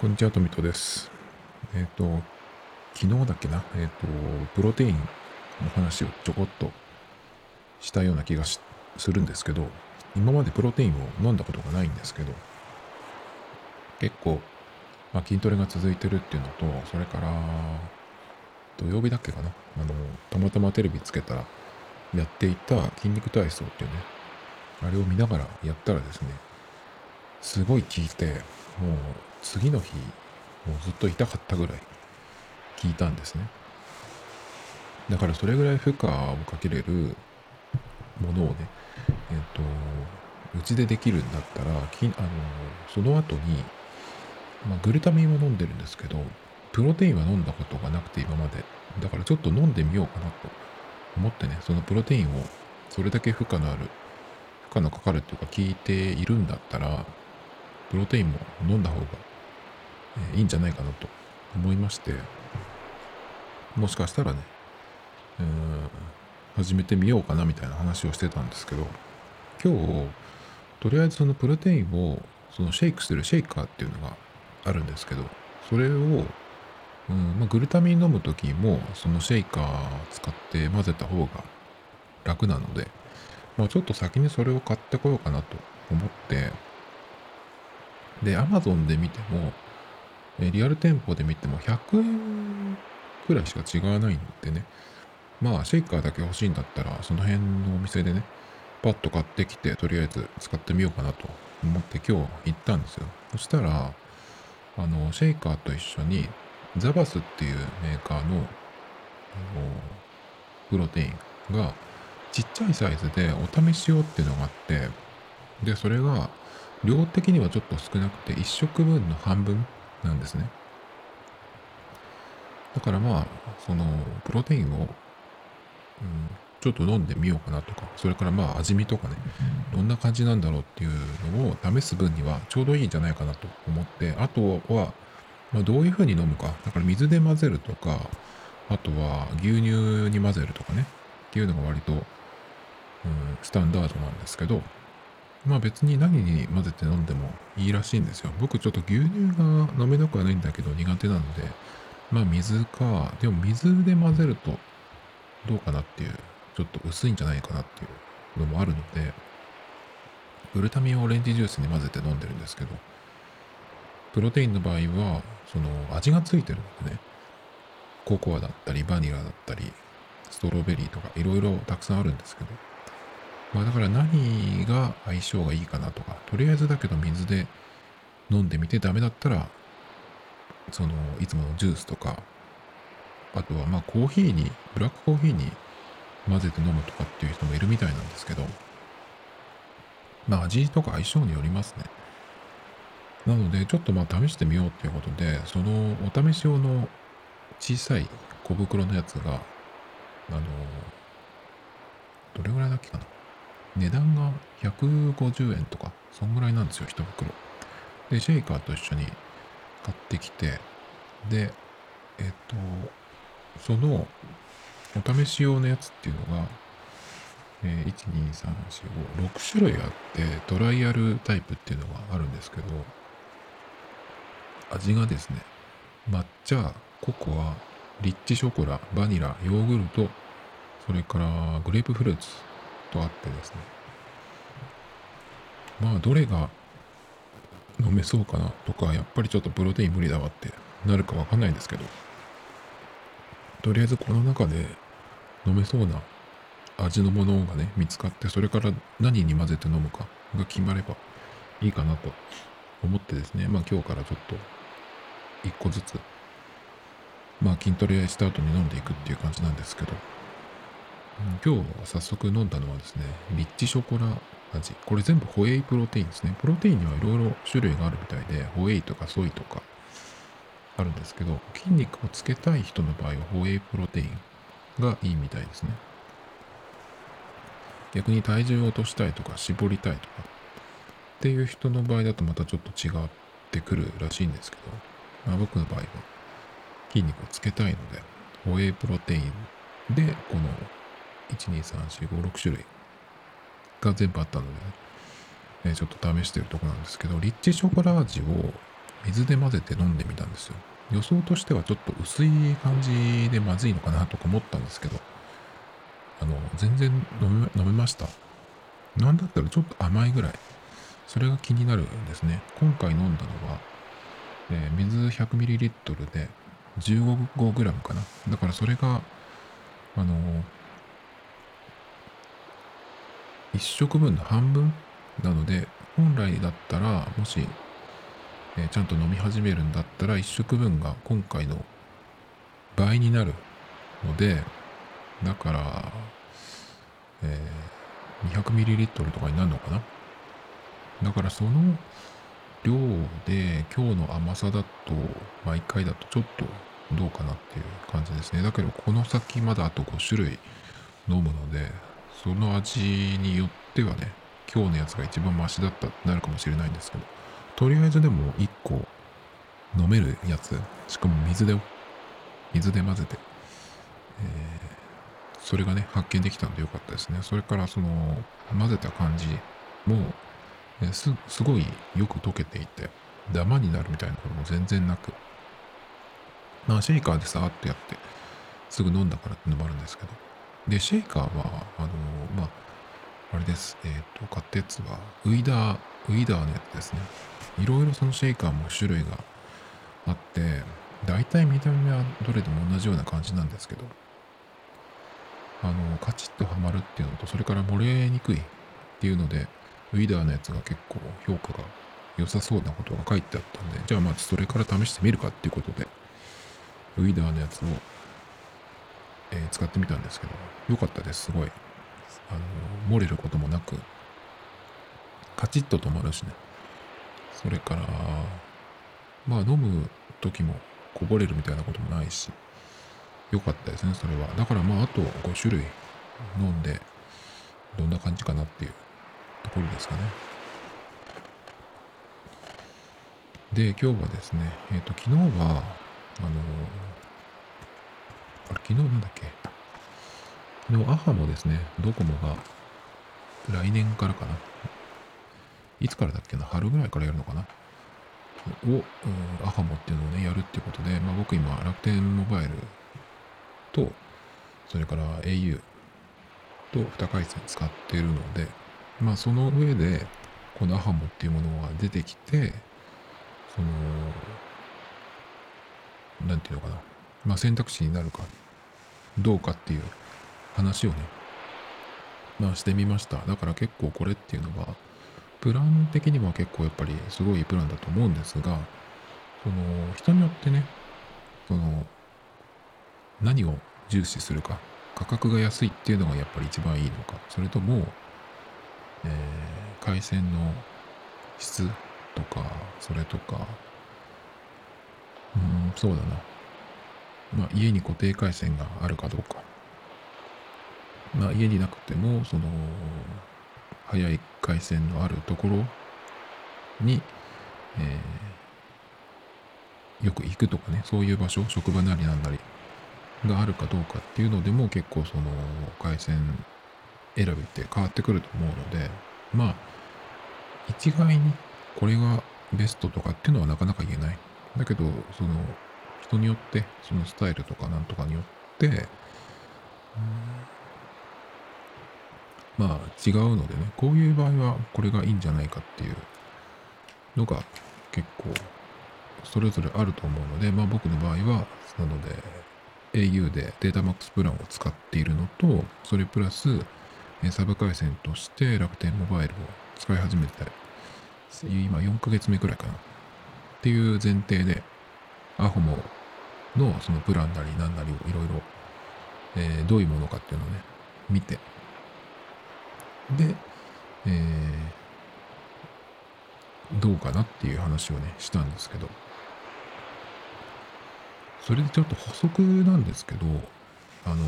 こんにちは、トミトです。えっ、ー、と、昨日だっけな、えっ、ー、と、プロテインの話をちょこっとしたような気がするんですけど、今までプロテインを飲んだことがないんですけど、結構、まあ、筋トレが続いてるっていうのと、それから、土曜日だっけかな、あの、たまたまテレビつけたら、やっていた筋肉体操っていうね、あれを見ながらやったらですね、すごい効いて、もう次の日、もうずっと痛かったぐらい効いたんですね。だからそれぐらい負荷をかけれるものをね、えっ、ー、と、うちでできるんだったら、きあのその後に、まあ、グルタミンを飲んでるんですけど、プロテインは飲んだことがなくて今まで。だからちょっと飲んでみようかなと思ってね、そのプロテインをそれだけ負荷のある、負荷のかかるっていうか効いているんだったら、プロテインも飲んだ方がえいいんじゃないかなと思いまして、もしかしたらね、えー、始めてみようかなみたいな話をしてたんですけど、今日、とりあえずそのプロテインをそのシェイクするシェイカーっていうのがあるんですけど、それを、うんまあ、グルタミン飲む時もそのシェイカー使って混ぜた方が楽なので、まあ、ちょっと先にそれを買ってこようかなと思って、で、Amazon で見ても、えリアル店舗で見ても100円くらいしか違わないんでね。まあ、シェイカーだけ欲しいんだったら、その辺のお店でね、パッと買ってきて、とりあえず使ってみようかなと思って今日行ったんですよ。そしたら、あの、シェイカーと一緒に、ザバスっていうメーカーの、あの、プロテインが、ちっちゃいサイズでお試し用っていうのがあって、で、それが、量的にはちょっと少なくて、1食分の半分なんですね。だからまあ、その、プロテインを、うん、ちょっと飲んでみようかなとか、それからまあ味見とかね、どんな感じなんだろうっていうのを試す分にはちょうどいいんじゃないかなと思って、あとは、まあ、どういうふうに飲むか。だから水で混ぜるとか、あとは牛乳に混ぜるとかね、っていうのが割と、うん、スタンダードなんですけど、まあ別に何に混ぜて飲んでもいいらしいんですよ。僕ちょっと牛乳が飲めなくはないんだけど苦手なので、まあ水か、でも水で混ぜるとどうかなっていう、ちょっと薄いんじゃないかなっていうのもあるので、グルタミンをオレンジジュースに混ぜて飲んでるんですけど、プロテインの場合は、その味がついてるのでね、ココアだったり、バニラだったり、ストロベリーとかいろいろたくさんあるんですけど、まあだから何が相性がいいかなとか、とりあえずだけど水で飲んでみてダメだったら、その、いつものジュースとか、あとはまあコーヒーに、ブラックコーヒーに混ぜて飲むとかっていう人もいるみたいなんですけど、まあ味とか相性によりますね。なので、ちょっとまあ試してみようっていうことで、そのお試し用の小さい小袋のやつが、あの、どれぐらいだっけかな？値段が150円とか、そんぐらいなんですよ、1袋。で、シェイカーと一緒に買ってきて、で、えっと、その、お試し用のやつっていうのが、えー、1、2、3、4、5、6種類あって、トライアルタイプっていうのがあるんですけど、味がですね、抹茶、ココア、リッチショコラ、バニラ、ヨーグルト、それからグレープフルーツとあってですね。まあどれが飲めそうかなとかやっぱりちょっとプロテイン無理だわってなるかわかんないんですけどとりあえずこの中で飲めそうな味のものがね見つかってそれから何に混ぜて飲むかが決まればいいかなと思ってですね。まあ今日からちょっと一個ずつまあ筋トレした後に飲んでいくっていう感じなんですけど今日早速飲んだのはですね、リッチショコラ味。これ全部ホエイプロテインですね。プロテインにはいろいろ種類があるみたいで、ホエイとかソイとかあるんですけど、筋肉をつけたい人の場合はホエイプロテインがいいみたいですね。逆に体重を落としたいとか絞りたいとかっていう人の場合だとまたちょっと違ってくるらしいんですけど、まあ、僕の場合は筋肉をつけたいので、ホエイプロテインでこの1,2,3,4,5,6種類が全部あったので、ね、え、ちょっと試してるとこなんですけど、リッチショコラ味を水で混ぜて飲んでみたんですよ。予想としてはちょっと薄い感じでまずいのかなとか思ったんですけど、あの、全然飲め飲めました。なんだったらちょっと甘いぐらい。それが気になるんですね。今回飲んだのは、えー、水 100ml で 15g かな。だからそれが、あの、1食分の半分なので、本来だったら、もし、えー、ちゃんと飲み始めるんだったら、1食分が今回の倍になるので、だから、えー、200ml とかになるのかな？だからその量で今日の甘さだと毎回だとちょっとどうかなっていう感じですね。だけどこの先まだあと5種類飲むのでその味によってはね今日のやつが一番マシだったってなるかもしれないんですけどとりあえずでも1個飲めるやつしかも水で水で混ぜて、えー、それがね発見できたんでよかったですね。それからその混ぜた感じもすすごいよく溶けていてダマになるみたいなことも全然なくまあシェイカーでさーっとやってすぐ飲んだからってのもあるんですけどでシェイカーはあのまああれです。えっ、ー、と買ったやつはウイダーウイダーのやつですね。いろいろそのシェイカーも種類があって大体見た目はどれでも同じような感じなんですけどあのカチッとはまるっていうのとそれから漏れにくいっていうのでウィダーのやつが結構評価が良さそうなことが書いてあったんで、じゃあまずそれから試してみるかっていうことで、ウィダーのやつを、えー、使ってみたんですけど、良かったです、すごい。あの、漏れることもなく、カチッと止まるしね。それから、まあ飲む時もこぼれるみたいなこともないし、良かったですね、それは。だからまああと5種類飲んで、どんな感じかなっていうところですかね。で、今日はですね、えっ、ー、と、昨日は、あのあれ、昨日なんだっけ？昨日、アハもですね、ドコモが来年からかな。いつからだっけな？春ぐらいからやるのかな？を、アハモっていうのをね、やるっていうことで、まあ僕今、楽天モバイルと、それから au と2回線使っているので、まあその上でこのアハモっていうものが出てきてその何て言うのかな？まあ選択肢になるかどうかっていう話をねまあしてみました。だから結構これっていうのはプラン的には結構やっぱりすごいプランだと思うんですがその人によってねその何を重視するか価格が安いっていうのがやっぱり一番いいのかそれともえー、回線の質とかそれとかうんそうだな。まあ家に固定回線があるかどうかまあ家になくてもその速い回線のあるところに、えー、よく行くとかねそういう場所職場なりなんなりがあるかどうかっていうのでも結構その回線選びって変わってくると思うので、まあ、一概にこれがベストとかっていうのはなかなか言えない。だけど、その、人によって、そのスタイルとかなんとかによって、まあ違うのでね、こういう場合はこれがいいんじゃないかっていうのが結構それぞれあると思うので、まあ僕の場合は、なので au でデータマックスプランを使っているのと、それプラスサブ回線として楽天モバイルを使い始めて、今4ヶ月目くらいかな。っていう前提で、アホモのそのプランなり何なりをいろいろ、えー、どういうものかっていうのをね、見て、で、えー、どうかなっていう話をね、したんですけど、それでちょっと補足なんですけど、あのー、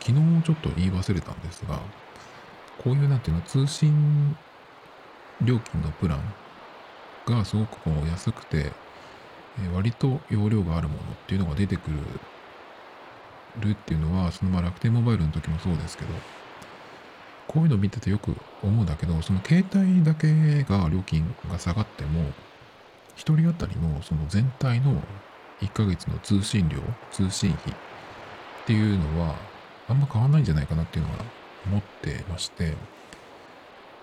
昨日ちょっと言い忘れたんですが、こういうなんていうの、通信料金のプランがすごくこう安くて、え割と容量があるものっていうのが出てくるっていうのは、そのまあ楽天モバイルの時もそうですけど、こういうのを見ててよく思うんだけど、その携帯だけが料金が下がっても、1人当たりのその全体の1ヶ月の通信料、通信費っていうのはあんま変わんないんじゃないかなっていうのは思ってまして、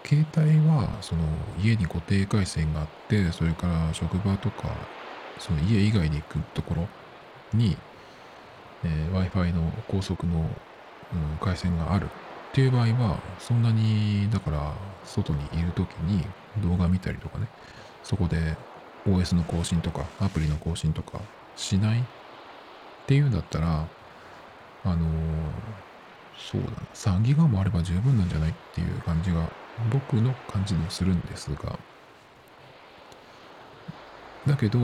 携帯はその家に固定回線があって、それから職場とか、その家以外に行くところに、えー、Wi-Fi の高速の、うん、回線があるっていう場合は、そんなに、だから、外にいる時に動画見たりとかね、そこで OS の更新とか、アプリの更新とかしないっていうんだったら、あのー、そうだな、3ギガもあれば十分なんじゃないっていう感じが、僕の感じもするんですが、だけど、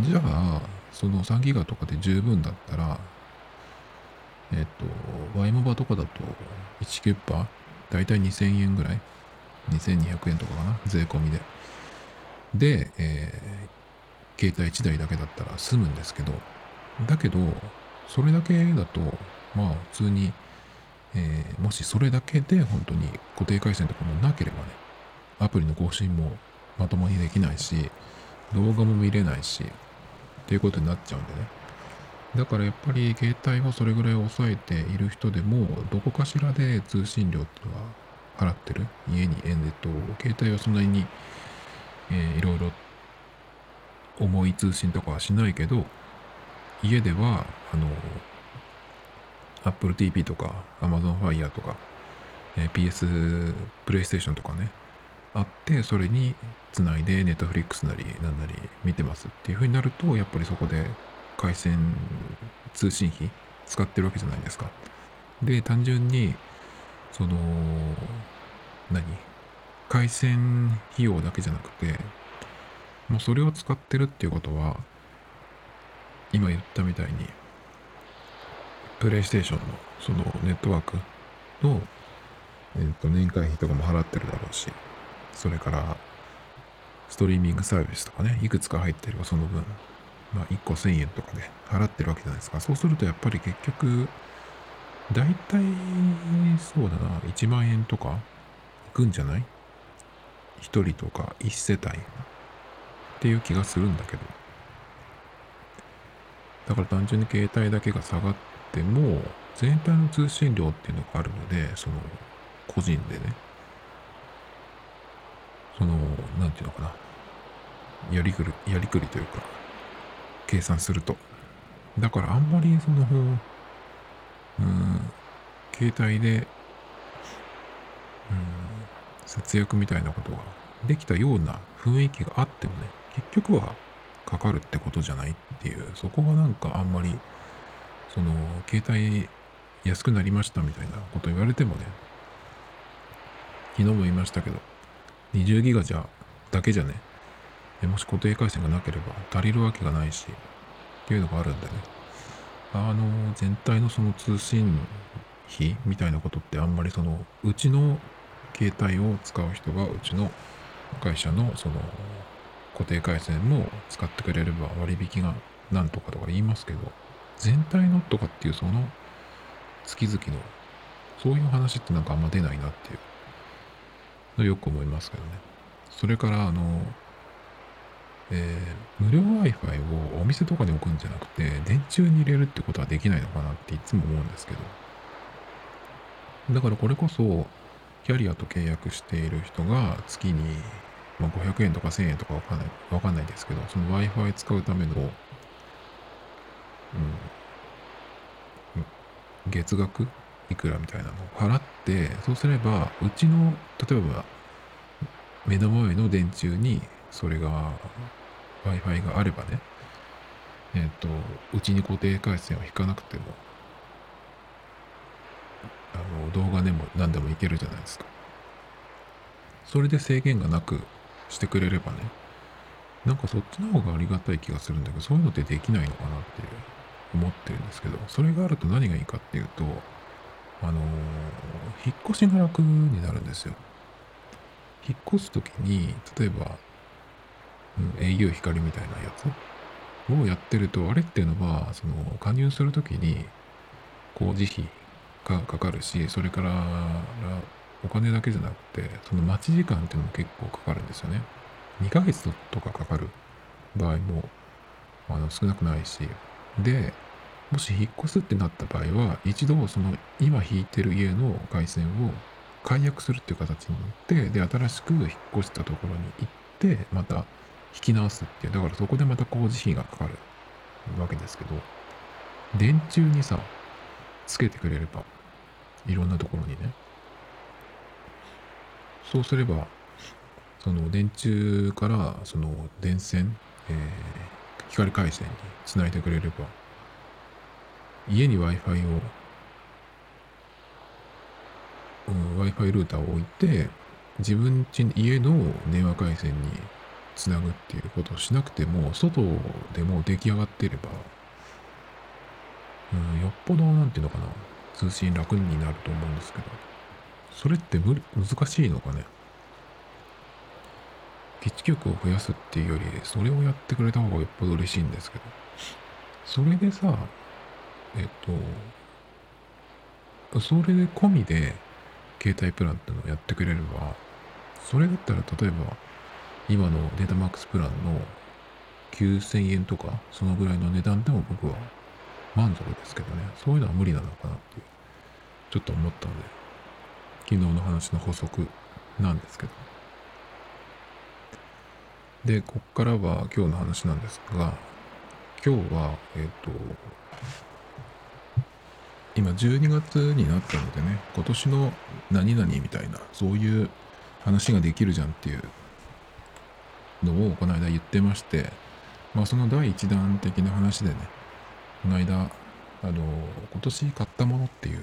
じゃあ、その3ギガとかで十分だったら、えっと、ワイモバとかだと1キュッパだいたい2000円ぐらい ?2200 円とかかな税込みで。で、えー、携帯1台だけだったら済むんですけど、だけど、それだけだと、まあ普通に、えー、もしそれだけで本当に固定回線とかもなければね、アプリの更新もまともにできないし、動画も見れないし、っていうことになっちゃうんでね。だからやっぱり携帯をそれぐらい抑えている人でも、どこかしらで通信料っていうのは払ってる。家に、えっと、携帯はそんなに、えー、いろいろ重い通信とかはしないけど、家では、あの、Apple TV とか Amazon Fire とか、えー、PS、PlayStation とかね、あって、それにつないで Netflix なりなんなり見てますっていう風になると、やっぱりそこで回線通信費使ってるわけじゃないですか。で、単純に、その、何？回線費用だけじゃなくて、もうそれを使ってるっていうことは、今言ったみたいに、プレイステーションのそのネットワークの、えっと、年会費とかも払ってるだろうし、それから、ストリーミングサービスとかね、いくつか入ってればその分、まあ1個1000円とかで払ってるわけじゃないですか。そうするとやっぱり結局、大体、そうだな、1万円とかいくんじゃない ?1 人とか1世帯っていう気がするんだけど。だから単純に携帯だけが下がっても、全体の通信量っていうのがあるので、その、個人でね、その、なんていうのかな、やりくり、やりくりというか、計算すると。だからあんまりその、うん、携帯で、うん、節約みたいなことができたような雰囲気があってもね、結局はかかるってことじゃないっていう、そこがなんかあんまり、その、携帯安くなりましたみたいなこと言われてもね、昨日も言いましたけど、20ギガじゃ、だけじゃね、もし固定回線がなければ足りるわけがないし、っていうのがあるんでね。あの、全体のその通信費みたいなことってあんまりその、うちの携帯を使う人がうちの会社のその固定回線も使ってくれれば割引がなんとかとか言いますけど、全体のとかっていうその月々のそういう話ってなんかあんま出ないなっていうよく思いますけどね。それからあの、えー、無料 Wi-Fi をお店とかに置くんじゃなくて電柱に入れるってことはできないのかなっていつも思うんですけど。だからこれこそキャリアと契約している人が月にまあ、500円とか1000円とかわかんない、わかんないですけど、その Wi-Fi 使うための、うん、月額いくらみたいなのを払って、そうすれば、うちの、例えば、目の前の電柱に、それが、Wi-Fi があればね、えっ、ー、と、うちに固定回線を引かなくても、あの、動画でも何でもいけるじゃないですか。それで制限がなくしてくれればね、なんかそっちの方がありがたい気がするんだけど、そういうのってできないのかなっていう思ってるんですけど、それがあると何がいいかっていうと、あの、引っ越しが楽になるんですよ。引っ越すときに、例えば、うん、au 光みたいなやつをやってると、あれっていうのは、その、加入するときに、工事費がかかるし、それから、お金だけじゃなくて、その待ち時間っていうのも結構かかるんですよね。2ヶ月とかかかる場合もあの少なくないし、で、もし引っ越すってなった場合は、一度その今引いてる家の回線を解約するっていう形になって、で、新しく引っ越したところに行って、また引き直すっていう、だからそこでまた工事費がかかるわけですけど、電柱にさ、つけてくれれば、いろんなところにね。そうすれば、その電柱からその電線、えー、光回線につないでくれれば、家に Wi-Fi を、うん、Wi-Fi ルーターを置いて、自分家家の電話回線につなぐっていうことをしなくても、外でも出来上がっていれば、うん、よっぽど、なんていうのかな、通信楽になると思うんですけど、それって無難しいのかね？基地局を増やすっていうより、それをやってくれた方がよっぽど嬉しいんですけど、それでさ、えっと、それで込みで、携帯プランっていうのをやってくれれば、それだったら例えば、今のデータマックスプランの9000円とか、そのぐらいの値段でも僕は満足ですけどね、そういうのは無理なのかなっていう、ちょっと思ったので、昨日の話の補足なんですけど。で、こっからは今日の話なんですが、今日は、えっ、ー、と、今12月になったのでね、今年の何々みたいな、そういう話ができるじゃんっていうのをこの間言ってまして、まあその第一弾的な話でね、この間、あの、今年買ったものっていう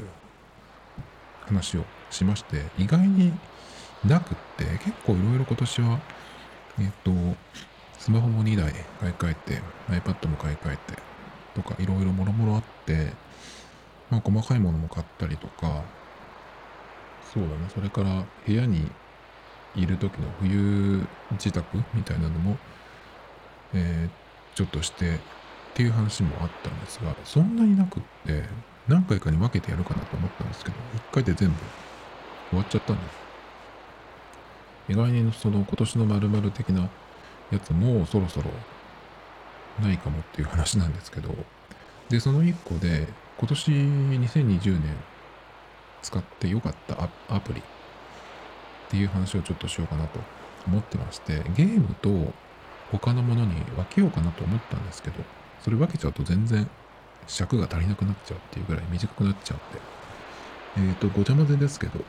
話をしまして、意外になくって、結構いろいろ今年は、えっと、スマホも2台買い替えて、iPad も買い替えて、とかいろいろもろもろあって、まあ細かいものも買ったりとか、そうだね、それから部屋にいる時の冬自宅みたいなのも、えー、ちょっとしてっていう話もあったんですが、そんなになくって、何回かに分けてやるかなと思ったんですけど、1回で全部終わっちゃったんです。意外にその今年の〇〇的なやつもそろそろないかもっていう話なんですけど、で、その1個で、今年2020年使ってよかったアプリっていう話をちょっとしようかなと思ってまして、ゲームと他のものに分けようかなと思ったんですけど、それ分けちゃうと全然尺が足りなくなっちゃうっていうぐらい短くなっちゃうんで、えっ、ー、と、ごちゃ混ぜですけど、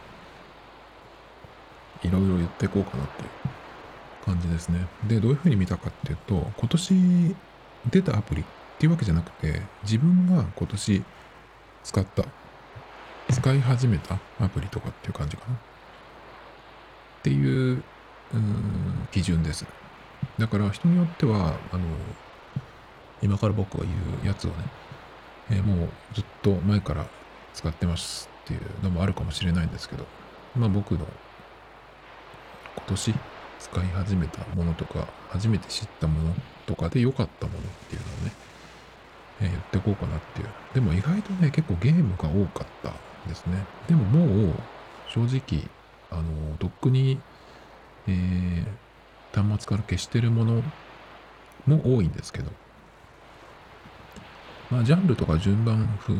いろいろ言っていこうかなっていう感じですね。で、どういうふうに見たかっていうと、今年出たアプリっていうわけじゃなくて、自分が今年使った、使い始めたアプリとかっていう感じかな。っていう、うん、基準です。だから人によっては、あの、今から僕が言うやつをね、えー、もうずっと前から使ってますっていうのもあるかもしれないんですけど、まあ僕の今年使い始めたものとか、初めて知ったものとかで良かったものっていうのをね、え、言っていこうかなっていう。でも意外とね、結構ゲームが多かったですね。でももう、正直、あの、とっくに、えー、端末から消してるものも多いんですけど、まあ、ジャンルとか順番風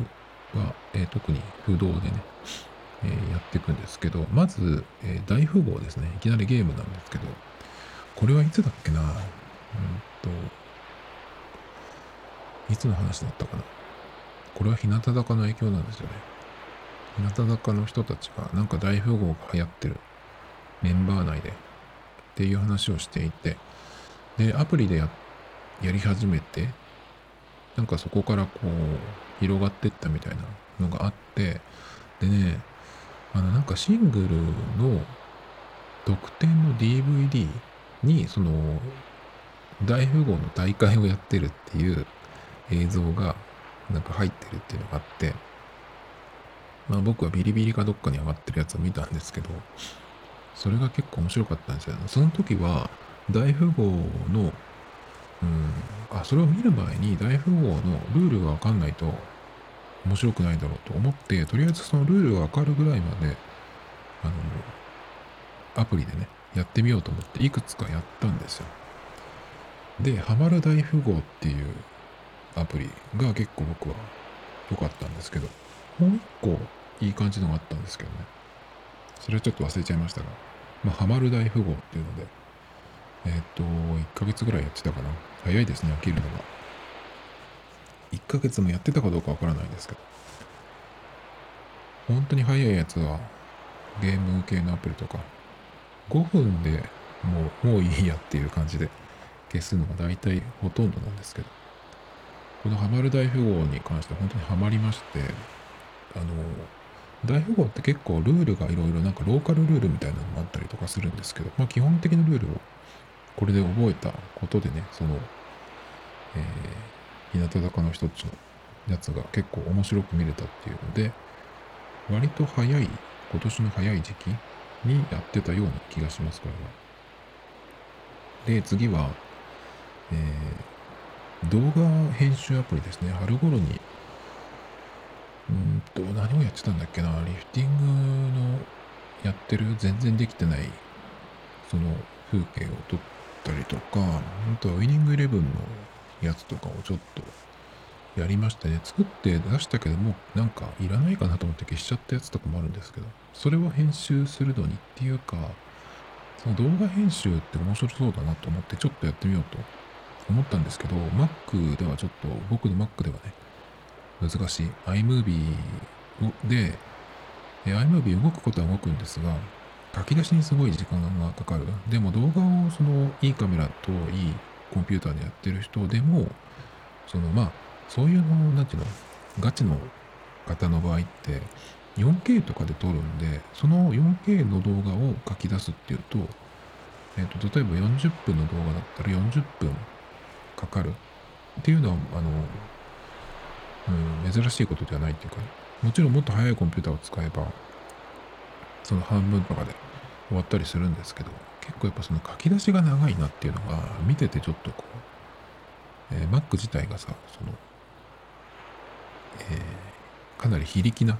は、えー、特に不動でね、えー、やっていくんですけど、まず、えー、大富豪ですね。いきなりゲームなんですけど、これはいつだっけなうんと、いつの話だったかな？これは日向坂の影響なんですよね。日向坂の人たちがなんか大富豪が流行ってる。メンバー内で。っていう話をしていて、で、アプリでややり始めて、なんかそこからこう広がってったみたいなのがあって、でね、あのなんかシングルの特典の DVD にその大富豪の大会をやってるっていう映像がなんか入ってるっていうのがあって、まあ僕はビリビリかどっかに上がってるやつを見たんですけど、それが結構面白かったんですよ。その時は大富豪の、うん、あ、それを見る前に大富豪のルールがわかんないと面白くないだろうと思って、とりあえずそのルールがわかるぐらいまで、あの、アプリでね、やってみようと思っていくつかやったんですよ。で、ハマる大富豪っていうアプリが結構僕は良かったんですけど、もう一個いい感じのがあったんですけどね。それはちょっと忘れちゃいましたが、まあ、ハマる大富豪っていうので、えっ、と、1ヶ月ぐらいやってたかな。早いですね、飽きるのが。1ヶ月もやってたかどうかわからないですけど。本当に早いやつは、ゲーム系のアプリとか、5分でもう、もういいやっていう感じで消すのが大体ほとんどなんですけど、このハマる大富豪に関して本当にハマりまして、あの、大富豪って結構ルールがいろいろなんかローカルルールみたいなのもあったりとかするんですけど、まあ基本的なルールをこれで覚えたことでね、その、えー、日向坂の一つのやつが結構面白く見れたっていうので、割と早い、今年の早い時期にやってたような気がします、これは。で、次は、えー、動画編集アプリですね。春頃に、うんと、何をやってたんだっけな、リフティングのやってる、全然できてない、その風景を撮ったりとか、あとはウィニングイレブンのやつとかをちょっとやりましたね。作って出したけども、なんかいらないかなと思って消しちゃったやつとかもあるんですけど、それを編集するのにっていうか、その動画編集って面白そうだなと思ってちょっとやってみようと思ったんですけど、Mac ではちょっと、僕の Mac ではね、難しい。iMovie で、iMovie 動くことは動くんですが、書き出しにすごい時間がかかる。でも動画をそのいいカメラといいコンピューターでやってる人でも、そのまあ、そういうの、なんていうの、ガチの方の場合って、4K とかで撮るんで、その 4K の動画を書き出すっていうと、えっ、ー、と、例えば40分の動画だったら40分かかるっていうのは、あの、うん、珍しいことではないっていうか、ねもちろんもっと速いコンピューターを使えば、その半分とかで終わったりするんですけど、結構やっぱその書き出しが長いなっていうのが、見ててちょっとこう、えー、Mac 自体がさ、その、えー、かなり非力な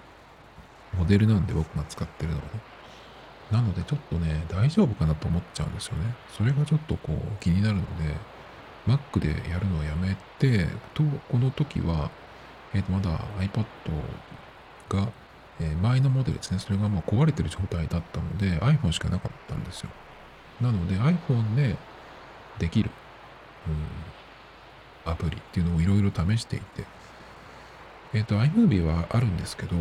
モデルなんで僕が使ってるのはね。なのでちょっとね、大丈夫かなと思っちゃうんですよね。それがちょっとこう気になるので、Mac でやるのをやめて、と、この時は、えっ、ー、と、まだ iPad がえー、前のモデルですね、それがもう壊れてる状態だったので、iPhone しかなかったんですよ。なので iPhone でできる、うん、アプリっていうのをいろいろ試していて、えっ、ー、と、iMovie はあるんですけど、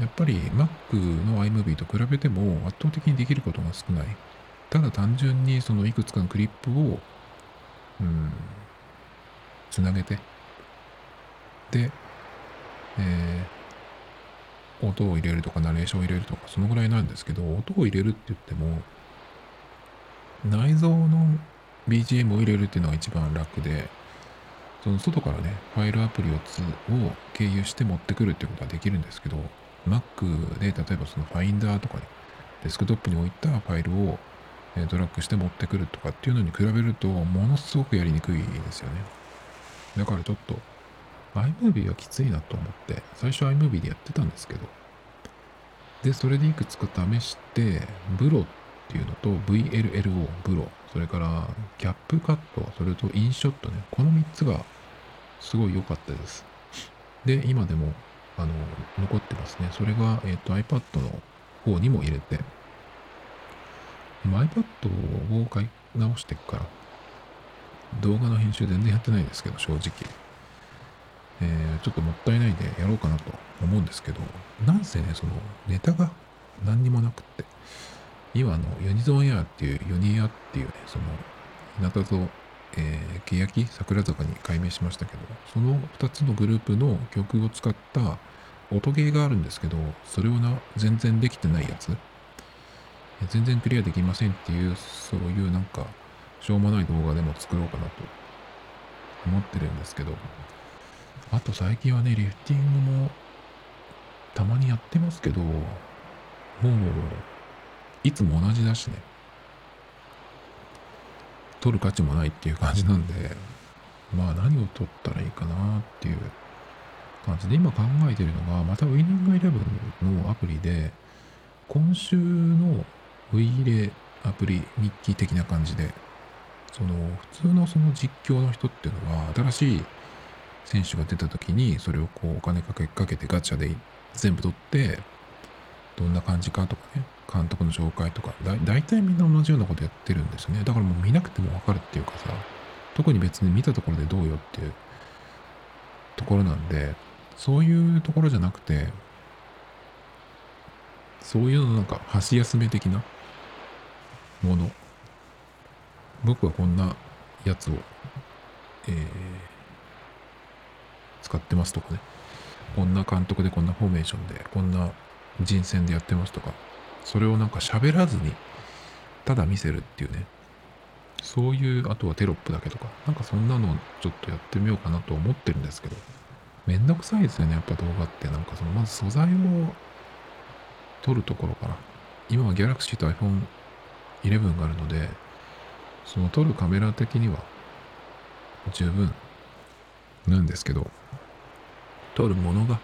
やっぱり Mac の iMovie と比べても圧倒的にできることが少ない。ただ単純にそのいくつかのクリップを、うん、つなげて、で、えー音を入れるとかナレーションを入れるとかそのぐらいなんですけど音を入れるって言っても内蔵の BGM を入れるっていうのが一番楽でその外からねファイルアプリをつを経由して持ってくるっていうことはできるんですけど Mac で例えばその Finder とかねデスクトップに置いたファイルをドラッグして持ってくるとかっていうのに比べるとものすごくやりにくいですよね。だからちょっと iMovie はきついなと思って、最初 iMovie でやってたんですけど、で、それでいくつか試して、ブロっていうのと VLLO、ブロ、それからキャップカット、それとインショットね、この3つがすごい良かったです。で、今でも、あの、残ってますね。それが、えっ、ー、と、iPad の方にも入れて、iPad を買い直してから、動画の編集全然やってないですけど、正直。えー、ちょっともったいないでやろうかなと思うんですけど、なんせね、そのネタが何にもなくって、今あのユニゾンエアっていう、ユニエアっていうね、その、日向と、えー、欅桜坂に改名しましたけど、その2つのグループの曲を使った音ゲーがあるんですけど、それをな、全然できてないやつ、全然クリアできませんっていう、そういうなんか、しょうもない動画でも作ろうかなと思ってるんですけど、あと最近はね、リフティングもたまにやってますけど、もう、いつも同じだしね。取る価値もないっていう感じなんで、まあ何を取ったらいいかなっていう感じで、今考えてるのが、またウィニングイレブンのアプリで、今週のウィーレアプリ日記的な感じで、その普通のその実況の人っていうのは、新しい選手が出た時に、それをこうお金かけかけてガチャで全部取って、どんな感じかとかね、監督の紹介とか、だ大体みんな同じようなことやってるんですね。だからもう見なくてもわかるっていうかさ、特に別に見たところでどうよっていうところなんで、そういうところじゃなくて、そういうのなんか箸休め的なもの。僕はこんなやつを、えー、使ってますとかね。こんな監督でこんなフォーメーションで、こんな人選でやってますとか、それをなんか喋らずに、ただ見せるっていうね。そういう、あとはテロップだけとか、なんかそんなのをちょっとやってみようかなと思ってるんですけど、めんどくさいですよね、やっぱ動画って。なんかその、まず素材を撮るところから。今は Galaxy と iPhone 11があるので、その撮るカメラ的には十分なんですけど、撮るものが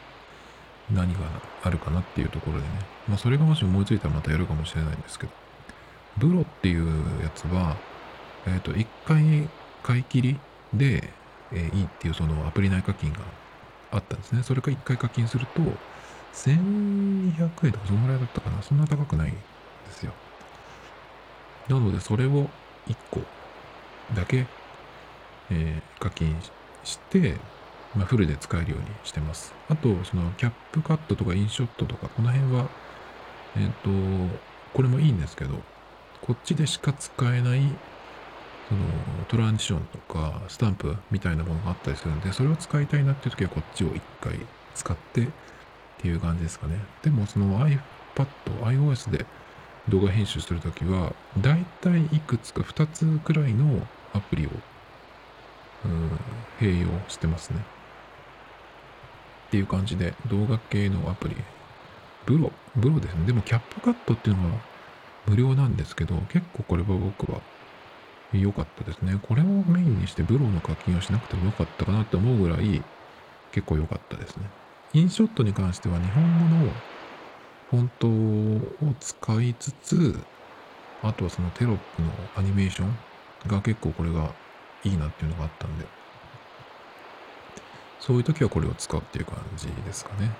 何があるかなっていうところでね。まあそれがもし思いついたらまたやるかもしれないんですけど。ブロっていうやつは、えっ、ー、と、一回買い切りで、えー、いいっていうそのアプリ内課金があったんですね。それか一回課金すると、1200円とかそのぐらいだったかな。そんな高くないんですよ。なので、それを1個だけ、えー、課金して、まあ、フルで使えるようにしてます。あと、そのキャップカットとかインショットとか、この辺は、えっ、ー、と、これもいいんですけど、こっちでしか使えない、そのトランジションとかスタンプみたいなものがあったりするんで、それを使いたいなっていう時はこっちを一回使ってっていう感じですかね。でもその iPad、iOS で動画編集するときは、だいたいいくつか2つくらいのアプリを、うん、併用してますね。っていう感じで、動画系のアプリ、ブロ、ブロですね。でもキャップカットっていうのは無料なんですけど、結構これは僕は良かったですね。これをメインにしてブロの課金をしなくてもよかったかなって思うぐらい結構良かったですね。インショットに関しては日本語のフォントを使いつつ、あとはそのテロップのアニメーションが結構これがいいなっていうのがあったんで、そういう時はこれを使うっていう感じですかね。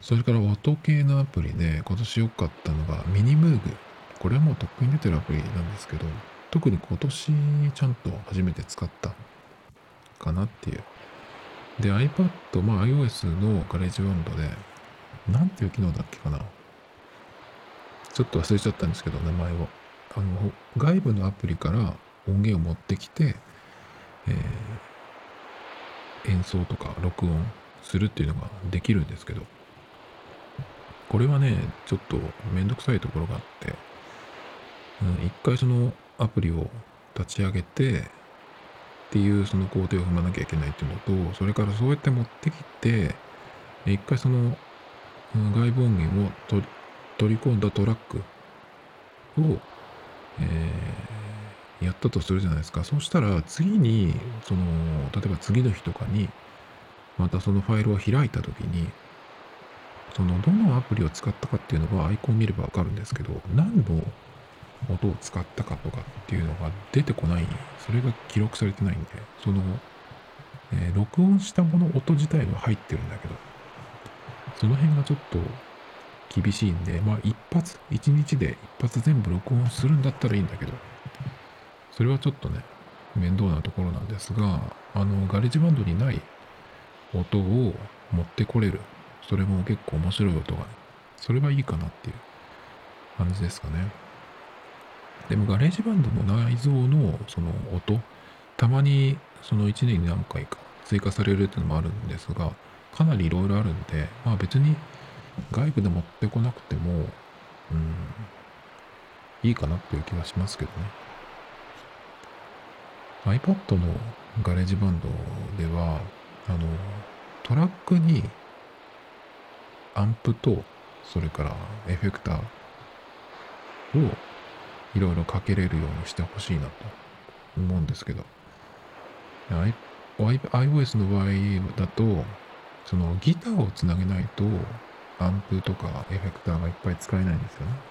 それから音系のアプリで今年良かったのがミニムーグ。これはもうとっくに出てるアプリなんですけど、特に今年ちゃんと初めて使ったかなっていう。で、iPad、まあ iOS の GarageBand で、なんていう機能だっけかな。ちょっと忘れちゃったんですけど、名前を。あの、外部のアプリから音源を持ってきて、えー、演奏とか録音するっていうのができるんですけど、これはね、ちょっとめんどくさいところがあって、うん、一回そのアプリを立ち上げて、っていうその工程を踏まなきゃいけないっていうのと、それからそうやって持ってきて、一回その外部音源を取り込んだトラックを、えー、やったとするじゃないですか。そうしたら次に、その、例えば次の日とかに、またそのファイルを開いたときに、そのどのアプリを使ったかっていうのはアイコン見ればわかるんですけど、何の音を使ったかとかっていうのが出てこない、それが記録されてないんで、その、えー、録音したもの音自体は入ってるんだけど、その辺がちょっと厳しいんで、まあ一発、一日で一発全部録音するんだったらいいんだけど、それはちょっとね、面倒なところなんですが、あの、 GarageBand にない音を持ってこれる。それも結構面白い音が、ね、それはいいかなっていう感じですかね。でもガレージバンドの内蔵のその音、たまにその1年に何回か追加されるっていうのもあるんですが、かなりいろいろあるんで、まあ別に外部で持ってこなくても、うん、いいかなっていう気がしますけどね。iPad のガレージバンドでは、あの、トラックにアンプと、それからエフェクターをいろいろかけれるようにしてほしいなと思うんですけど、iOS の場合だと、そのギターをつなげないと、アンプとかエフェクターがいっぱい使えないんですよね。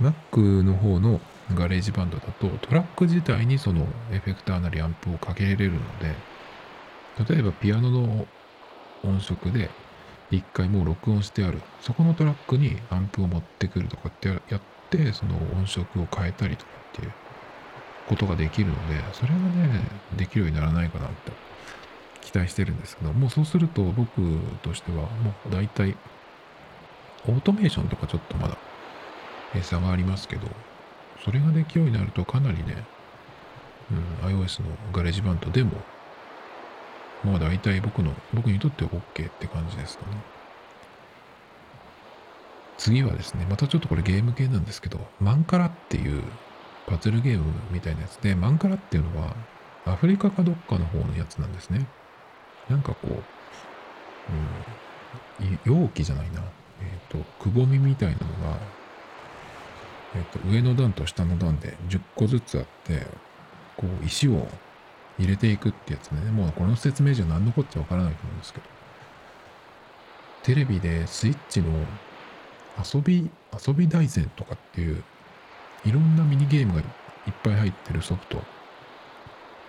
Mac の方のガレージバンドだとトラック自体にそのエフェクターなりアンプをかけれるので例えばピアノの音色で一回もう録音してあるそこのトラックにアンプを持ってくるとかってやってその音色を変えたりとかっていうことができるのでそれがねできるようにならないかなって期待してるんですけどもうそうすると僕としてはもう大体オートメーションとかちょっとまだ差がありますけどそれができるようになるとかなりね、うん、iOS のガレージバンドでもまあ大体僕の、僕にとっては OK って感じですかね。次はですね、またちょっとこれゲーム系なんですけど、マンカラっていうパズルゲームみたいなやつで、マンカラっていうのはアフリカかどっかの方のやつなんですね。なんかこう、うん、容器じゃないな。えっ、ー、と、くぼみみたいなのが、えっ、ー、と、上の段と下の段で10個ずつあって、こう、石を入れていくってやつね。もうこの説明じゃ何のこっちゃわからないと思うんですけど。テレビでスイッチの遊び、遊び大全とかっていう、いろんなミニゲームがいっぱい入ってるソフト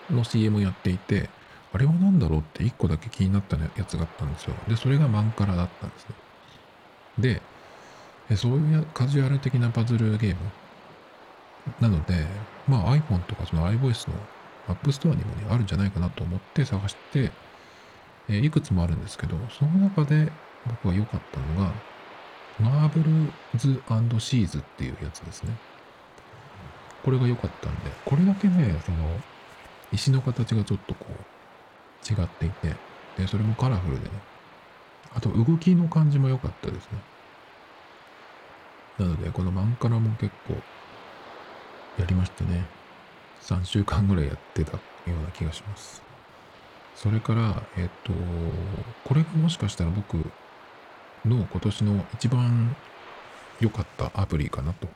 の CM やっていて、あれは何だろうって1個だけ気になったやつがあったんですよ。で、それがマンカラだったんですね。で、そういうカジュアル的なパズルゲーム？なので、まあ iPhone とかその iOS の App Store にもね、あるんじゃないかなと思って探して、え、いくつもあるんですけど、その中で僕が良かったのが、マーブルズシーズっていうやつですね。これが良かったんで、これだけね、その、石の形がちょっとこう、違っていて、で、それもカラフルでね。あと、動きの感じも良かったですね。なので、このマンカラも結構、やりましたね。3週間ぐらいやってたような気がします。それから、えっと、これがもしかしたら僕の今年の一番良かったアプリかなと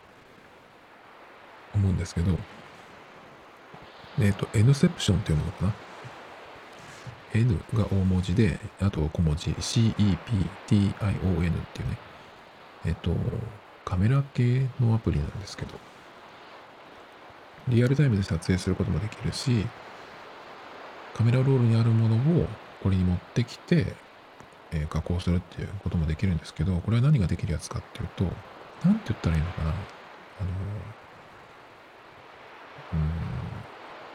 思うんですけど、えっと、N セプションっていうものかな。N が大文字で、あと小文字 CEPTION っていうね、えっと、カメラ系のアプリなんですけど、リアルタイムで撮影することもできるし、カメラロールにあるものをこれに持ってきて、えー、加工するっていうこともできるんですけど、これは何ができるやつかっていうと、何て言ったらいいのかな。あの、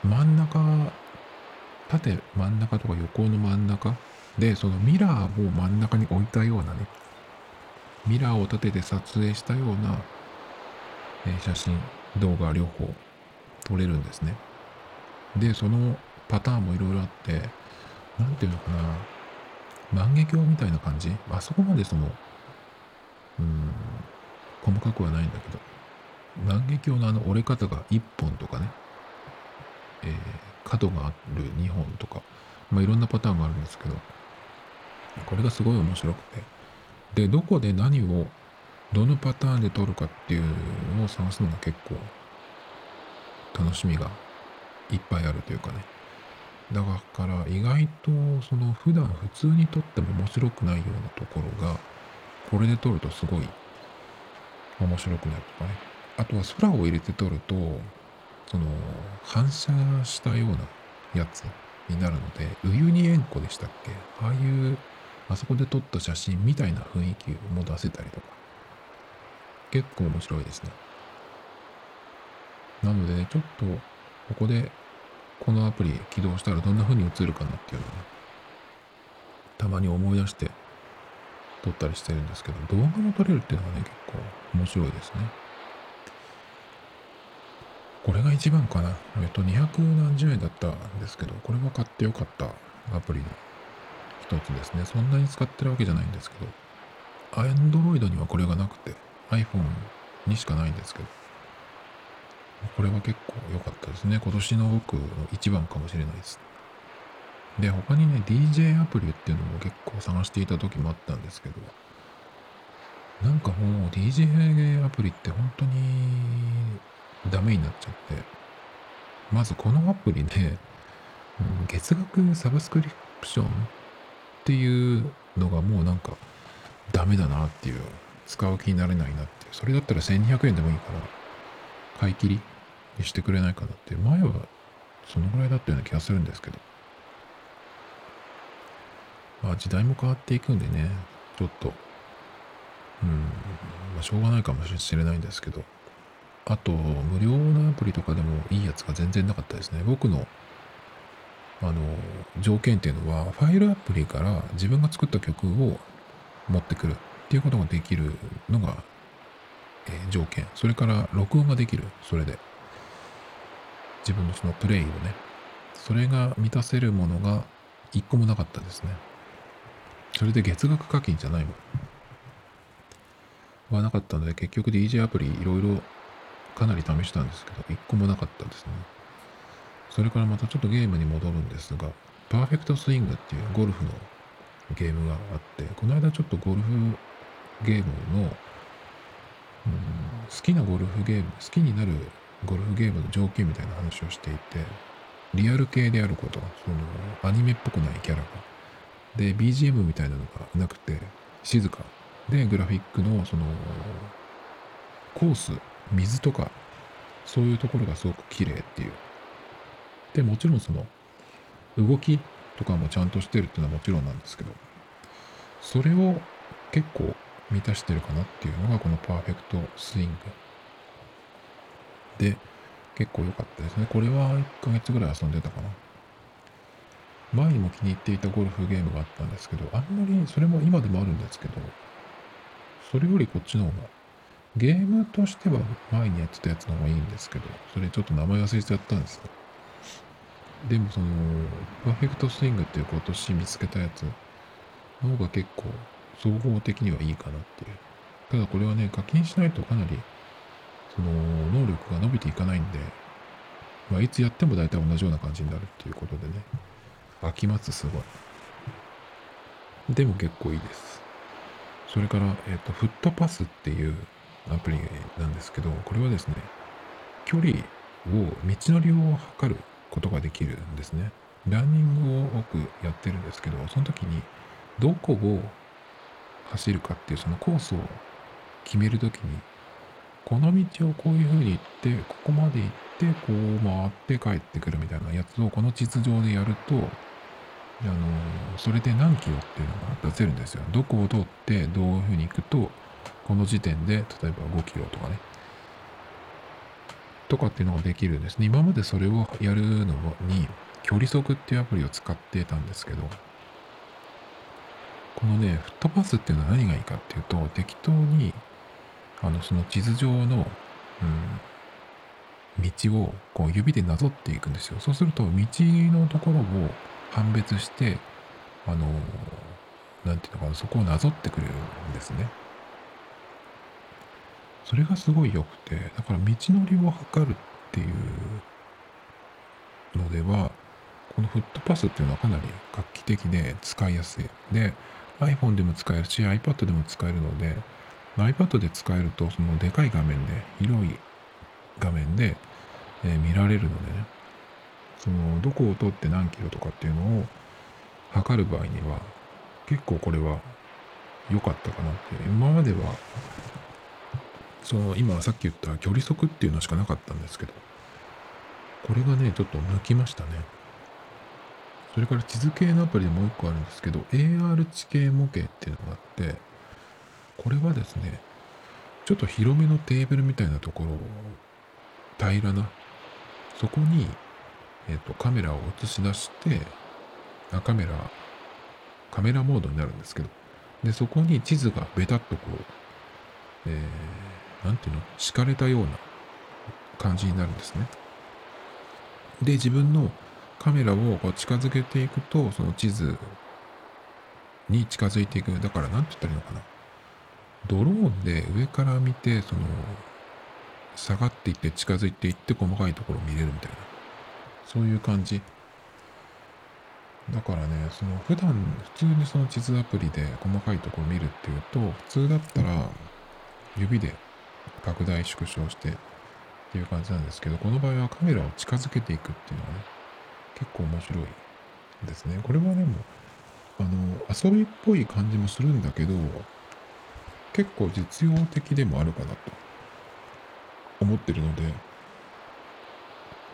うん、真ん中、縦真ん中とか横の真ん中で、そのミラーを真ん中に置いたようなね、ミラーを立てて撮影したような、え、写真、動画両方取れるんですね。で、そのパターンもいろいろあって、なんていうのかな、万華鏡みたいな感じ？あそこまでその、うん、細かくはないんだけど、万華鏡のあの折れ方が1本とかね、えー、角がある2本とか、まあ、いろんなパターンがあるんですけど、これがすごい面白くて、で、どこで何を、どのパターンで撮るかっていうのを探すのが結構楽しみがいっぱいあるというかね。だから意外とその普段普通に撮っても面白くないようなところがこれで撮るとすごい面白くなるとかね。あとは空を入れて撮るとその反射したようなやつになるのでウユニ塩湖でしたっけ？ああいうあそこで撮った写真みたいな雰囲気も出せたりとか結構面白いですね。なのでね、ちょっと、ここで、このアプリ起動したらどんな風に映るかなっていうのをね、たまに思い出して撮ったりしてるんですけど、動画も撮れるっていうのはね、結構面白いですね。これが一番かな。えっと、200何十円だったんですけど、これは買ってよかったアプリの一つですね。そんなに使ってるわけじゃないんですけど、Android にはこれがなくて、iPhone にしかないんですけど、これは結構良かったですね。今年の僕の一番かもしれないです。で、他にね、DJ アプリっていうのも結構探していた時もあったんですけど、なんかもう DJ アプリって本当にダメになっちゃって、まずこのアプリで、月額サブスクリプションっていうのがもうなんかダメだなっていう使う気になれないなって。それだったら1200円でもいいから、買い切りにしてくれないかなって。前はそのぐらいだったような気がするんですけど。まあ時代も変わっていくんでね、ちょっと、うん、まあしょうがないかもしれないんですけど、あと、無料のアプリとかでもいいやつが全然なかったですね。僕の、あの、条件っていうのは、ファイルアプリから自分が作った曲を持ってくるっていうことができるのが、えー、条件。それから録音ができる。それで。自分のそのプレイをね。それが満たせるものが一個もなかったですね。それで月額課金じゃないもん。はなかったので、結局 DJ アプリいろいろかなり試したんですけど、一個もなかったですね。それからまたちょっとゲームに戻るんですが、パーフェクトスイングっていうゴルフのゲームがあって、この間ちょっとゴルフゲームの、うん、好きなゴルフゲーム、好きになるゴルフゲームの条件みたいな話をしていて、リアル系であること、そのアニメっぽくないキャラが。で、BGM みたいなのがなくて、静か。で、グラフィックのそのコース水とか、そういうところがすごく綺麗っていう。で、もちろんその、動きとかもちゃんとしてるっていうのはもちろんなんですけど、それを結構満たしてるかなっていうのがこのパーフェクトスイング。で、結構良かったですね。これは1ヶ月ぐらい遊んでたかな。前にも気に入っていたゴルフゲームがあったんですけど、あんまり、それも今でもあるんですけど、それよりこっちの方がゲームとしては前にやってたやつの方がいいんですけど、それちょっと名前忘れちゃったんですよ。でもその、パーフェクトスイングっていう今年見つけたやつの方が結構総合的にはいいかなっていう。ただこれはね、課金しないとかなり、その、能力が伸びていかないんで、まあ、いつやっても大体同じような感じになるっていうことでね、飽きますすごい。でも結構いいです。それから、えっ、ー、と、フットパスっていうアプリなんですけど、これはですね、距離を、道のりを測ることができるんですね。ランニングを僕やってるんですけど、その時にどこを走るかっていうそのコースを決める時に、この道をこういう風に行って、ここまで行って、こう回って帰ってくるみたいなやつをこの地図上でやると、あの、それで何キロっていうのが出せるんですよ。どこを通ってどういう風に行くと、この時点で、例えば5キロとかね、とかっていうのができるんですね。今までそれをやるのに、距離測っていうアプリを使ってたんですけど、このね、フットパスっていうのは何がいいかっていうと、適当に、あの、その地図上の、うん、道をこう指でなぞっていくんですよ。そうすると、道のところを判別して、あの、なんていうのかな、そこをなぞってくれるんですね。それがすごい良くて、だから道のりを測るっていうのでは、このフットパスっていうのはかなり画期的で使いやすい。で、iPhone でも使えるし、iPad でも使えるので、iPad で使えると、そのでかい画面で、広い画面で、え、見られるのでね、その、どこを通って何キロとかっていうのを測る場合には、結構これは良かったかなって。今まではその今さっき言った距離測っていうのしかなかったんですけど、これがね、ちょっと抜きましたね。それから地図系のアプリでもう一個あるんですけど、AR 地形模型っていうのがあって、これはですね、ちょっと広めのテーブルみたいなところを平らな、そこに、えっ、と、カメラを映し出して、あ、カメラ、カメラモードになるんですけど、で、そこに地図がベタっとこう、えー、なんていうの、敷かれたような感じになるんですね。で、自分のカメラをこう近づけていくと、その地図に近づいていく。だから、なんて言ったらいいのかな？ドローンで上から見て、その、下がっていって近づいていって細かいところを見れるみたいな。そういう感じ。だからね、その普段、普通にその地図アプリで細かいところを見るっていうと、普通だったら指で拡大縮小してっていう感じなんですけど、この場合はカメラを近づけていくっていうのはね、結構面白いですね。これはでも、あの、遊びっぽい感じもするんだけど、結構実用的でもあるかなと思ってるので、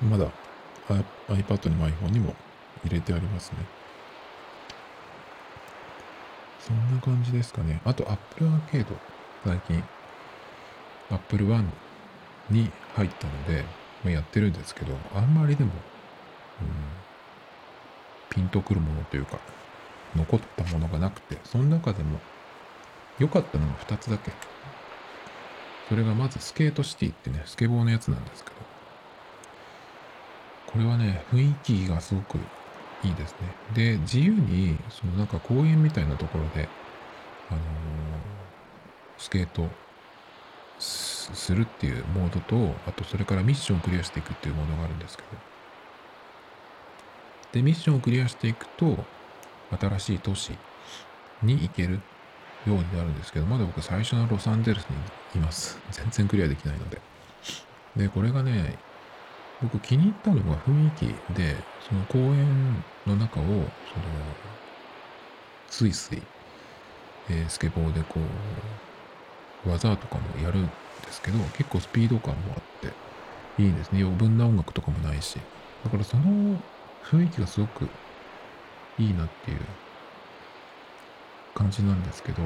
まだ iPad にも iPhone にも入れてありますね。そんな感じですかね。あと Apple Arcade、最近 Apple One に入ったので、まあ、やってるんですけど、あんまりでも、うん、ピンとくるものというか、残ったものがなくて、その中でも良かったのが2つだけ。それがまずスケートシティってね、スケボーのやつなんですけど、これはね、雰囲気がすごくいいですね。で、自由に、そのなんか公園みたいなところで、あのー、スケートするっていうモードと、あとそれからミッションをクリアしていくっていうモードがあるんですけど。で、ミッションをクリアしていくと、新しい都市に行けるようになるんですけど、まだ僕最初のロサンゼルスにいます。全然クリアできないので。で、これがね、僕気に入ったのが雰囲気で、その公園の中を、その、スイスイ、えー、スケボーでこう、技とかもやるんですけど、結構スピード感もあって、いいですね。余分な音楽とかもないし。だからその雰囲気がすごくいいなっていう感じなんですけど、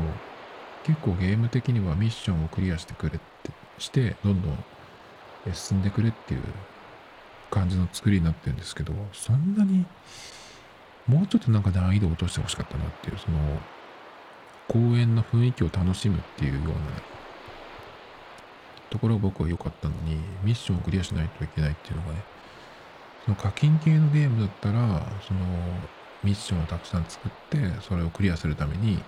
結構ゲーム的にはミッションをクリアしてくれって、して、どんどん進んでくれっていう感じの作りになってるんですけど、そんなに、もうちょっとなんか難易度を落としてほしかったなっていう、その、公園の雰囲気を楽しむっていうようなところが僕は良かったのに、ミッションをクリアしないといけないっていうのがね、その課金系のゲームだったら、その、ミッションをたくさん作って、それをクリアするために、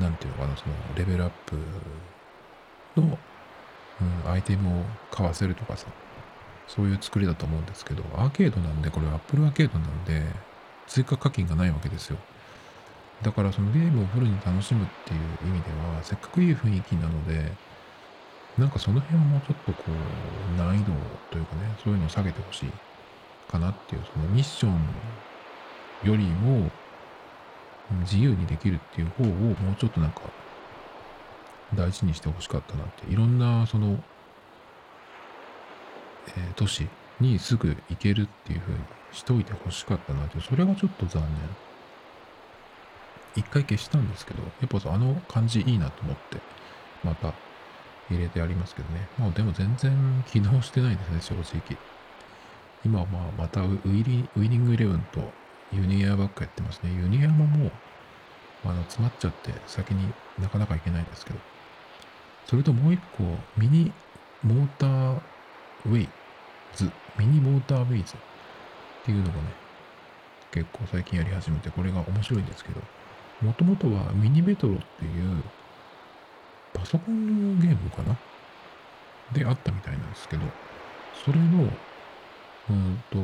なんていうのかな、その、レベルアップの、うん、アイテムを買わせるとかさ、そういう作りだと思うんですけど、アーケードなんで、これ Apple アーケードなんで、追加課金がないわけですよ。だからそのゲームをフルに楽しむっていう意味では、せっかくいい雰囲気なので、なんかその辺はもうちょっとこう、難易度というかね、そういうのを下げてほしいかなっていう、そのミッションよりも自由にできるっていう方をもうちょっとなんか大事にしてほしかったなって、いろんなそのえー、都市にすぐ行けるっていう風にしといてほしかったなって、それがちょっと残念。一回消したんですけど、やっぱあの感じいいなと思って、また入れてありますけどね。まあでも全然機能してないですね、正直。今はまあまたウィリウィニングイレブンとユニエアばっかやってますね。ユニエアももう、あの、詰まっちゃって先になかなか行けないですけど。それともう一個、ミニモーターウェイズ、ミニモーターウェイズっていうのがね、結構最近やり始めて、これが面白いんですけど、もともとはミニメトロっていうパソコンのゲームかな？であったみたいなんですけど、それの、うんと、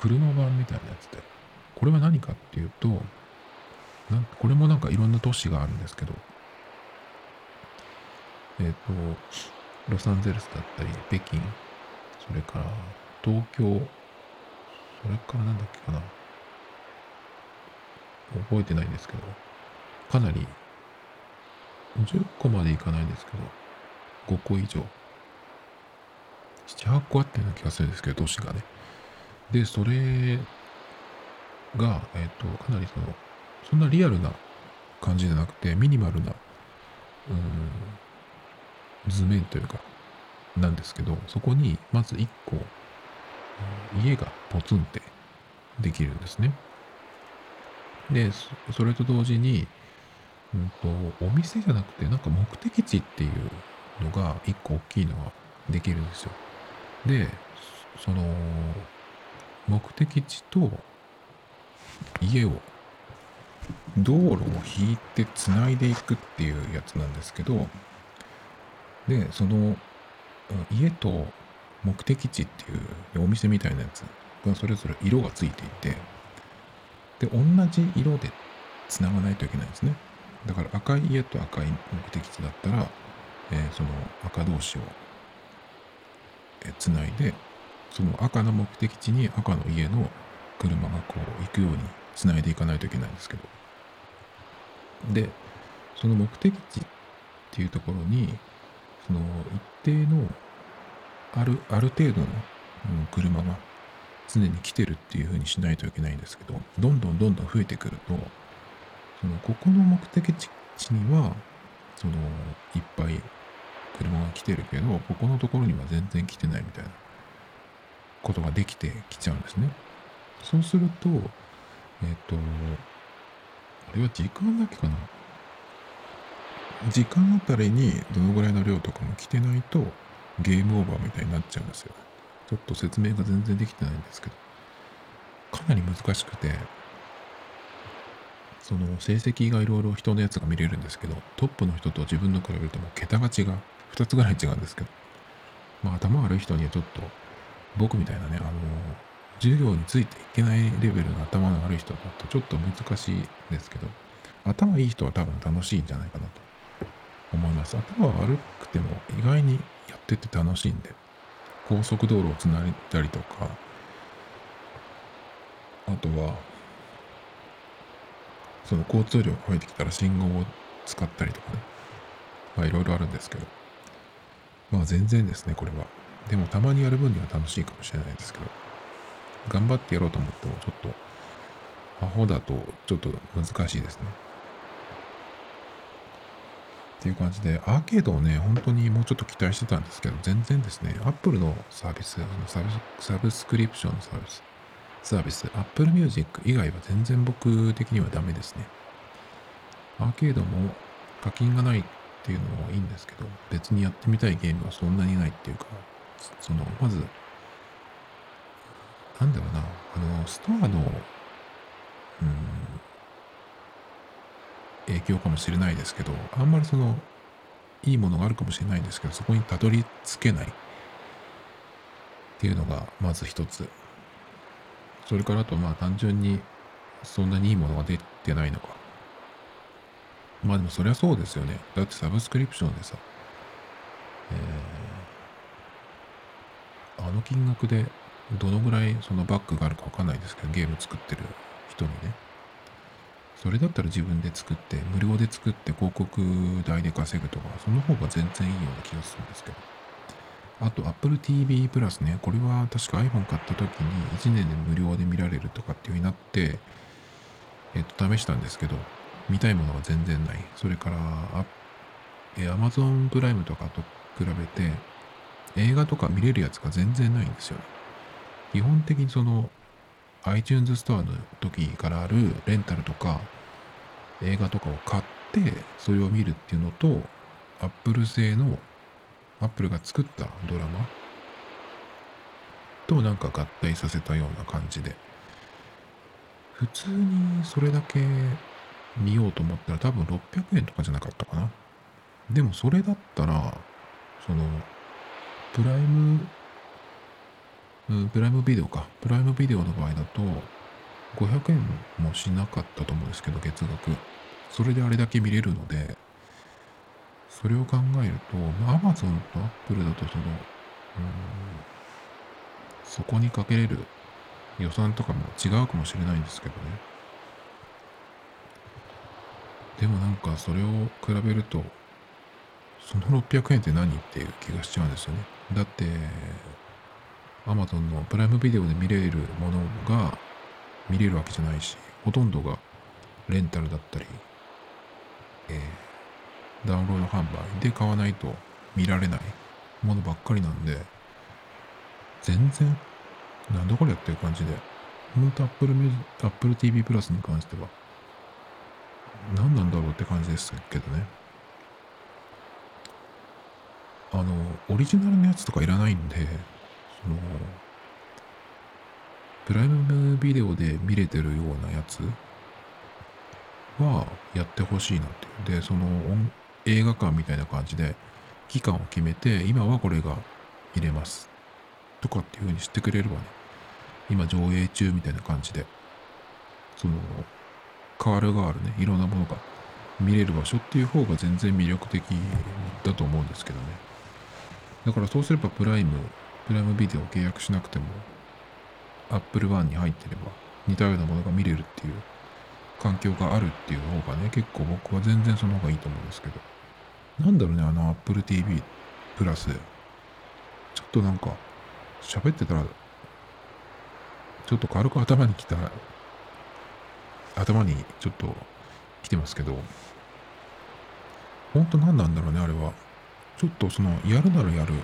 車版みたいなやつで、これは何かっていうと、なんこれもなんかいろんな都市があるんですけど、えっ、ー、と、ロサンゼルスだったり、北京、それから東京、それからなんだっけかな？覚えてないんですけど、かなり、10個までいかないんですけど、5個以上、7、8個あったような気がするんですけど、都市がね。で、それが、えっ、と、かなりその、そんなリアルな感じじゃなくて、ミニマルな、うん、図面というか、なんですけど、そこにまず1個、家がポツンってできるんですね。で、それと同時に、うんと、お店じゃなくて、なんか目的地っていうのが1個大きいのができるんですよ。で、その、目的地と家を道路を引いてつないでいくっていうやつなんですけど、で、その家と目的地っていうお店みたいなやつがそれぞれ色がついていて、で、同じ色で繋がないといけないんですね。だから赤い家と赤い目的地だったら、えー、その赤同士を、つないで、その赤の目的地に赤の家の車がこう行くようにつないでいかないといけないんですけど。で、その目的地っていうところに、その一定の、ある、ある程度の、車が常に来てるっていう風にしないといけないんですけど、どんどんどんどん増えてくると、その、ここの目的地には、その、いっぱい車が来てるけど、ここのところには全然来てないみたいなことができてきちゃうんですね。そうすると、えっ、と、あれは時間だけかな？時間あたりにどのぐらいの量とかも来てないとゲームオーバーみたいになっちゃうんですよ。ちょっと説明が全然できてないんですけど、かなり難しくて、その成績がいろいろ人のやつが見れるんですけど、トップの人と自分の比べるともう桁が違う。2つぐらい違うんですけど、まあ頭悪い人にはちょっと、僕みたいなね、あの、授業についていけないレベルの頭の悪い人だとちょっと難しいんですけど、頭いい人は多分楽しいんじゃないかなと思います。頭悪くても意外にやってて楽しいんで、高速道路をつないだりとか、あとは、その交通量が増えてきたら信号を使ったりとかね、まあいろいろあるんですけど、まあ全然ですね、これは。でもたまにやる分には楽しいかもしれないですけど、頑張ってやろうと思ってもちょっと、アホだとちょっと難しいですね。っていう感じで、アーケードをね、本当にもうちょっと期待してたんですけど、全然ですね、Apple のサービス、サブサブスクリプションのサービス、サービス、Apple Music 以外は全然僕的にはダメですね。アーケードも課金がないっていうのもいいんですけど、別にやってみたいゲームはそんなにないっていうか、その、まず、なんだろうな、あの、ストアの、うん、影響かもしれないですけど、あんまりその、いいものがあるかもしれないんですけど、そこにたどり着けないっていうのが、まず一つ。それからあと、まあ単純に、そんなにいいものが出てないのか。まあでもそりゃそうですよね。だってサブスクリプションでさ、えー、あの金額でどのぐらいそのバックがあるかわかんないですけど、ゲーム作ってる人にね。それだったら自分で作って、無料で作って広告代で稼ぐとか、その方が全然いいような気がするんですけど。あと Apple TV プラスね、これは確か iPhone 買った時に1年で無料で見られるとかっていう風になって、えっと、試したんですけど、見たいものが全然ない。それから、え Amazon プライムとかと比べて、映画とか見れるやつが全然ないんですよね。基本的にその iTunes ストアの時からあるレンタルとか映画とかを買ってそれを見るっていうのと Apple 製の Apple が作ったドラマとなんか合体させたような感じで。普通にそれだけ見ようと思ったら多分600円とかじゃなかったかな。でもそれだったらそのプライムうん、プライムビデオか。プライムビデオの場合だと、500円もしなかったと思うんですけど、月額。それであれだけ見れるので、それを考えると、まあ、Amazon と Apple だとその、うん、そこにかけれる予算とかも違うかもしれないんですけどね。でもなんかそれを比べると、その600円って何っていう気がしちゃうんですよね。だって、Amazon のプライムビデオで見れるものが見れるわけじゃないし、ほとんどがレンタルだったり、えー、ダウンロード販売で買わないと見られないものばっかりなんで、全然、なんだこれっていう感じで、本当 Apple, Apple TV プラスに関しては、何なんだろうって感じですけどね。あの、オリジナルのやつとかいらないんで、その、プライムビデオで見れてるようなやつはやってほしいなっていう。で、その映画館みたいな感じで期間を決めて、今はこれが見れます。とかっていう風にしてくれればね、今上映中みたいな感じで、その、変わる変わるね、いろんなものが見れる場所っていう方が全然魅力的だと思うんですけどね。だからそうすればプライムプライムビデオを契約しなくても Apple One に入ってれば似たようなものが見れるっていう環境があるっていう方がね結構僕は全然その方がいいと思うんですけどなんだろうね、あの Apple TV プラス。ちょっとなんか、喋ってたら、ちょっと軽く頭にきた、頭にちょっと来てますけど、本当何なんだろうね、あれは。ちょっとその、やるならやる。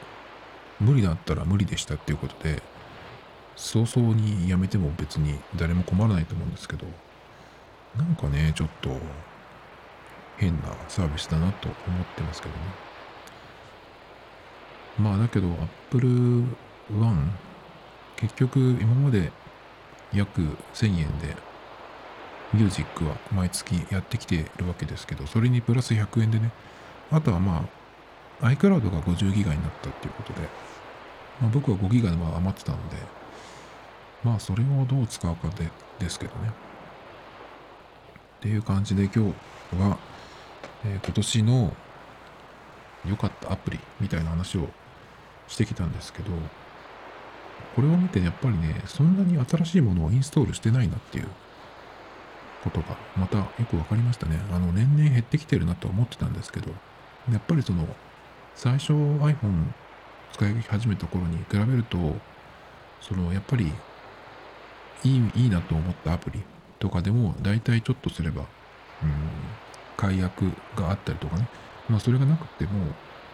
無理だったら無理でしたっていうことで、早々にやめても別に誰も困らないと思うんですけど、なんかね、ちょっと変なサービスだなと思ってますけどね。まあだけど Apple One 結局今まで約1000円でミュージックは毎月やってきてるわけですけど、それにプラス100円でね、あとはまあ iCloud が50ギガになったっていうことで、まあ、僕は5ギガで余ってたので、まあそれをどう使うかでですけどね。っていう感じで今日は、えー、今年の良かったアプリみたいな話をしてきたんですけど、これを見てやっぱりね、そんなに新しいものをインストールしてないなっていうことがまたよく分かりましたね。あの、年々減ってきてるなと思ってたんですけど、やっぱりその、最初 iPhone 使い始めた頃に比べると、その、やっぱり、いい、いいなと思ったアプリとかでも、大体ちょっとすれば、うん、解約があったりとかね、まあそれがなくても、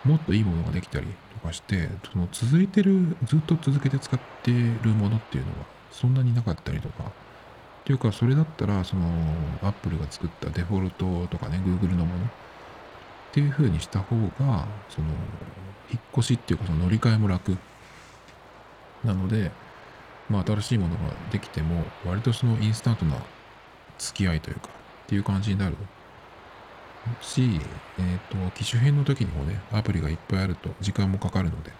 もっといいものができたりとかして、その続いてる、ずっと続けて使ってるものっていうのは、そんなになかったりとか、っていうか、それだったら、その、アップルが作ったデフォルトとかね、Google のものっていう風にした方が、その、引っ越しっていうか、その乗り換えも楽。なので、まあ、新しいものができても、割とそのインスタントな付き合いというか、っていう感じになるし、えっ、ー、と、機種変の時にもね、アプリがいっぱいあると時間もかかるので、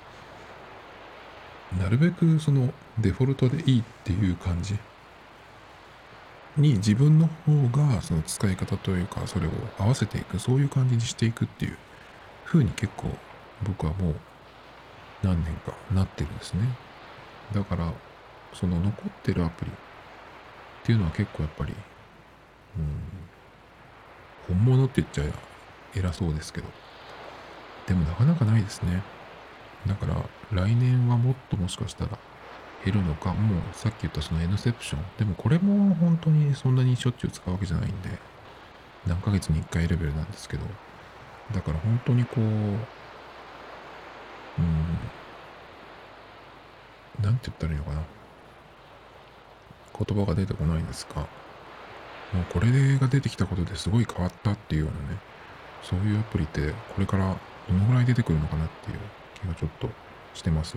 なるべくそのデフォルトでいいっていう感じに自分の方がその使い方というかそれを合わせていくそういう感じにしていくっていう風に結構僕はもう何年かなってるんですね。だからその残ってるアプリっていうのは結構やっぱりうん本物って言っちゃ偉そうですけど。でもなかなかないですね。だから来年はもっともしかしたら減るのか、もうさっき言ったその N セプション。でもこれも本当にそんなにしょっちゅう使うわけじゃないんで、何ヶ月に1回レベルなんですけど、だから本当にこう、うん、なんて言ったらいいのかな。言葉が出てこないんですが、もうこれが出てきたことですごい変わったっていうようなね、そういうアプリってこれからどのぐらい出てくるのかなっていう気がちょっとしてます。